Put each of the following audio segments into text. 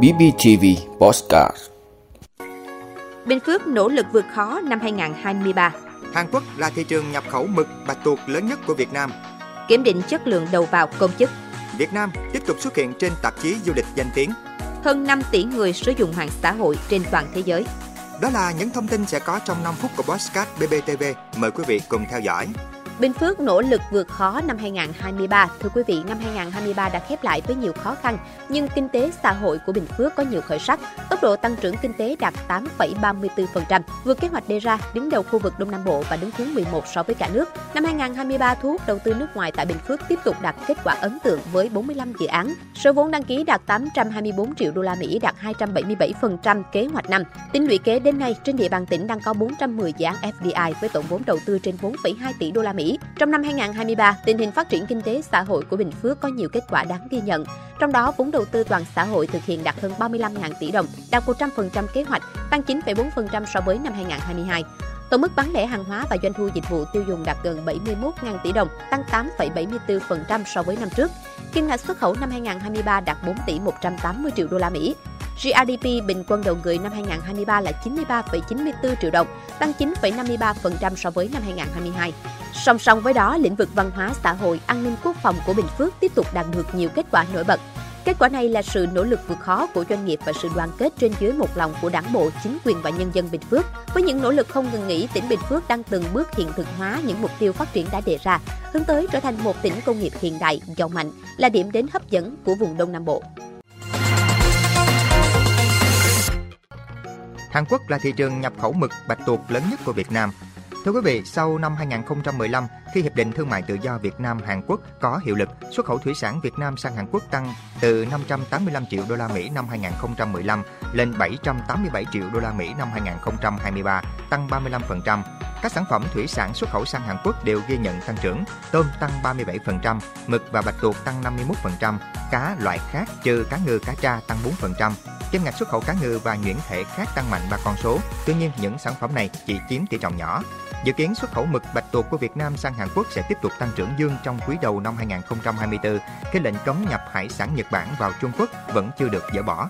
BBTV Postcard Bình Phước nỗ lực vượt khó năm 2023 Hàn Quốc là thị trường nhập khẩu mực bạch tuộc lớn nhất của Việt Nam. Kiểm định chất lượng đầu vào công chức Việt Nam tiếp tục xuất hiện trên tạp chí du lịch danh tiếng. Hơn 5 tỷ người sử dụng mạng xã hội trên toàn thế giới Đó là những thông tin sẽ có trong 5 phút của Postcard BBTV. Mời quý vị cùng theo dõi. Bình Phước nỗ lực vượt khó năm 2023. Thưa quý vị, năm 2023 đã khép lại với nhiều khó khăn, nhưng kinh tế xã hội của Bình Phước có nhiều khởi sắc. Tốc độ tăng trưởng kinh tế đạt 8,34%, vượt kế hoạch đề ra, đứng đầu khu vực Đông Nam Bộ và đứng thứ 11 so với cả nước. Năm 2023, thu hút đầu tư nước ngoài tại Bình Phước tiếp tục đạt kết quả ấn tượng với 45 dự án. Số vốn đăng ký đạt 824 triệu đô la Mỹ, đạt 277% kế hoạch năm. Tính lũy kế đến nay, trên địa bàn tỉnh đang có 410 dự án FDI với tổng vốn đầu tư trên 4,2 tỷ đô la Mỹ. Trong năm 2023, tình hình phát triển kinh tế xã hội của Bình Phước có nhiều kết quả đáng ghi nhận. Trong đó, vốn đầu tư toàn xã hội thực hiện đạt hơn 35.000 tỷ đồng, đạt 100% kế hoạch, tăng 9,4% so với năm 2022. Tổng mức bán lẻ hàng hóa và doanh thu dịch vụ tiêu dùng đạt gần 71.000 tỷ đồng, tăng 8,74% so với năm trước. Kim ngạch xuất khẩu năm 2023 đạt 4 tỷ 180 triệu đô la Mỹ. GRDP bình quân đầu người năm 2023 là 93,94 triệu đồng, tăng 9,53% so với năm 2022. Song song với đó, lĩnh vực văn hóa xã hội, an ninh quốc phòng của Bình Phước tiếp tục đạt được nhiều kết quả nổi bật. Kết quả này là sự nỗ lực vượt khó của doanh nghiệp và sự đoàn kết trên dưới một lòng của đảng bộ, chính quyền và nhân dân Bình Phước. Với những nỗ lực không ngừng nghỉ, tỉnh Bình Phước đang từng bước hiện thực hóa những mục tiêu phát triển đã đề ra, hướng tới trở thành một tỉnh công nghiệp hiện đại, giàu mạnh, là điểm đến hấp dẫn của vùng Đông Nam Bộ. Hàn Quốc là thị trường nhập khẩu mực bạch tuộc lớn nhất của Việt Nam. Thưa quý vị, sau năm 2015, khi Hiệp định Thương mại Tự do Việt Nam-Hàn Quốc có hiệu lực, xuất khẩu thủy sản Việt Nam sang Hàn Quốc tăng từ 585 triệu đô la Mỹ năm 2015 lên 787 triệu đô la Mỹ năm 2023, tăng 35%. Các sản phẩm thủy sản xuất khẩu sang Hàn Quốc đều ghi nhận tăng trưởng, tôm tăng 37%, mực và bạch tuộc tăng 51%, cá loại khác trừ cá ngừ cá tra tăng 4%. Kim ngạch xuất khẩu cá ngừ và nhuyễn thể khác tăng mạnh ba con số, tuy nhiên những sản phẩm này chỉ chiếm tỷ trọng nhỏ. Dự kiến xuất khẩu mực bạch tuộc của Việt Nam sang Hàn Quốc sẽ tiếp tục tăng trưởng dương trong quý đầu năm 2024 khi lệnh cấm nhập hải sản Nhật Bản vào Trung Quốc vẫn chưa được dỡ bỏ.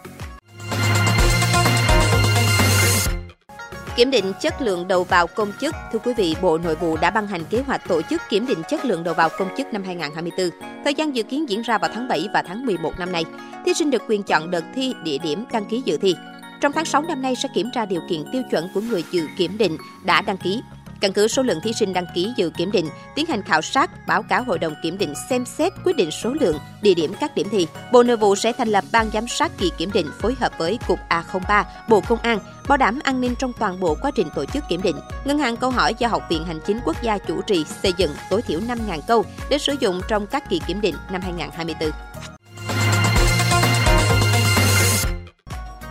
Kiểm định chất lượng đầu vào công chức, thưa quý vị, Bộ Nội vụ đã ban hành kế hoạch tổ chức kiểm định chất lượng đầu vào công chức năm 2024. Thời gian dự kiến diễn ra vào tháng 7 và tháng 11 năm nay. Thí sinh được quyền chọn đợt thi, địa điểm đăng ký dự thi. Trong tháng 6 năm nay sẽ kiểm tra điều kiện tiêu chuẩn của người dự kiểm định đã đăng ký. Căn cứ số lượng thí sinh đăng ký dự kiểm định, tiến hành khảo sát, báo cáo hội đồng kiểm định xem xét quyết định số lượng, địa điểm các điểm thi. Bộ Nội vụ sẽ thành lập ban giám sát kỳ kiểm định phối hợp với Cục A03, Bộ Công an, bảo đảm an ninh trong toàn bộ quá trình tổ chức kiểm định. Ngân hàng câu hỏi do Học viện Hành chính Quốc gia chủ trì xây dựng tối thiểu 5.000 câu để sử dụng trong các kỳ kiểm định năm 2024.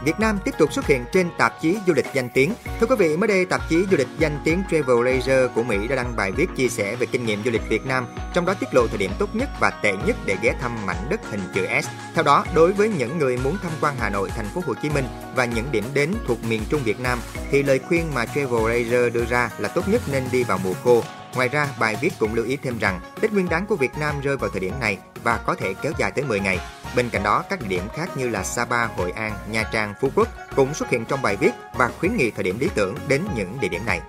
Việt Nam tiếp tục xuất hiện trên tạp chí du lịch danh tiếng. Thưa quý vị, mới đây tạp chí du lịch danh tiếng Travel của Mỹ đã đăng bài viết chia sẻ về kinh nghiệm du lịch Việt Nam, trong đó tiết lộ thời điểm tốt nhất và tệ nhất để ghé thăm mảnh đất hình chữ S. Theo đó, đối với những người muốn tham quan Hà Nội, thành phố Hồ Chí Minh và những điểm đến thuộc miền Trung Việt Nam thì lời khuyên mà Travel đưa ra là tốt nhất nên đi vào mùa khô. Ngoài ra, bài viết cũng lưu ý thêm rằng Tết Nguyên đán của Việt Nam rơi vào thời điểm này và có thể kéo dài tới 10 ngày. Bên cạnh đó, các địa điểm khác như là Sapa, Hội An, Nha Trang, Phú Quốc cũng xuất hiện trong bài viết và khuyến nghị thời điểm lý tưởng đến những địa điểm này.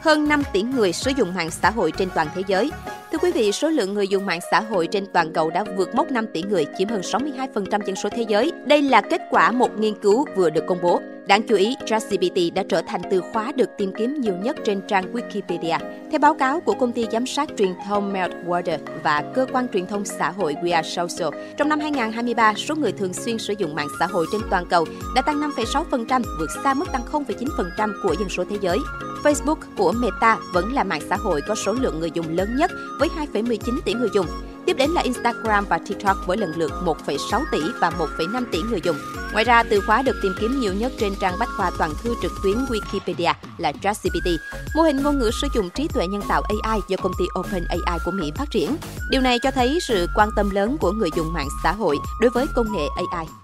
Hơn 5 tỷ người sử dụng mạng xã hội trên toàn thế giới. Thưa quý vị, số lượng người dùng mạng xã hội trên toàn cầu đã vượt mốc 5 tỷ người, chiếm hơn 62% dân số thế giới. Đây là kết quả một nghiên cứu vừa được công bố. Đáng chú ý, ChatGPT đã trở thành từ khóa được tìm kiếm nhiều nhất trên trang Wikipedia. Theo báo cáo của công ty giám sát truyền thông Meltwater và cơ quan truyền thông xã hội We Are Social, trong năm 2023, số người thường xuyên sử dụng mạng xã hội trên toàn cầu đã tăng 5,6%, vượt xa mức tăng 0,9% của dân số thế giới. Facebook của Meta vẫn là mạng xã hội có số lượng người dùng lớn nhất với 2,19 tỷ người dùng. Tiếp đến là Instagram và TikTok với lần lượt 1,6 tỷ và 1,5 tỷ người dùng. Ngoài ra, từ khóa được tìm kiếm nhiều nhất trên trang bách khoa toàn thư trực tuyến Wikipedia là ChatGPT, mô hình ngôn ngữ sử dụng trí tuệ nhân tạo AI do công ty OpenAI của Mỹ phát triển. Điều này cho thấy sự quan tâm lớn của người dùng mạng xã hội đối với công nghệ AI.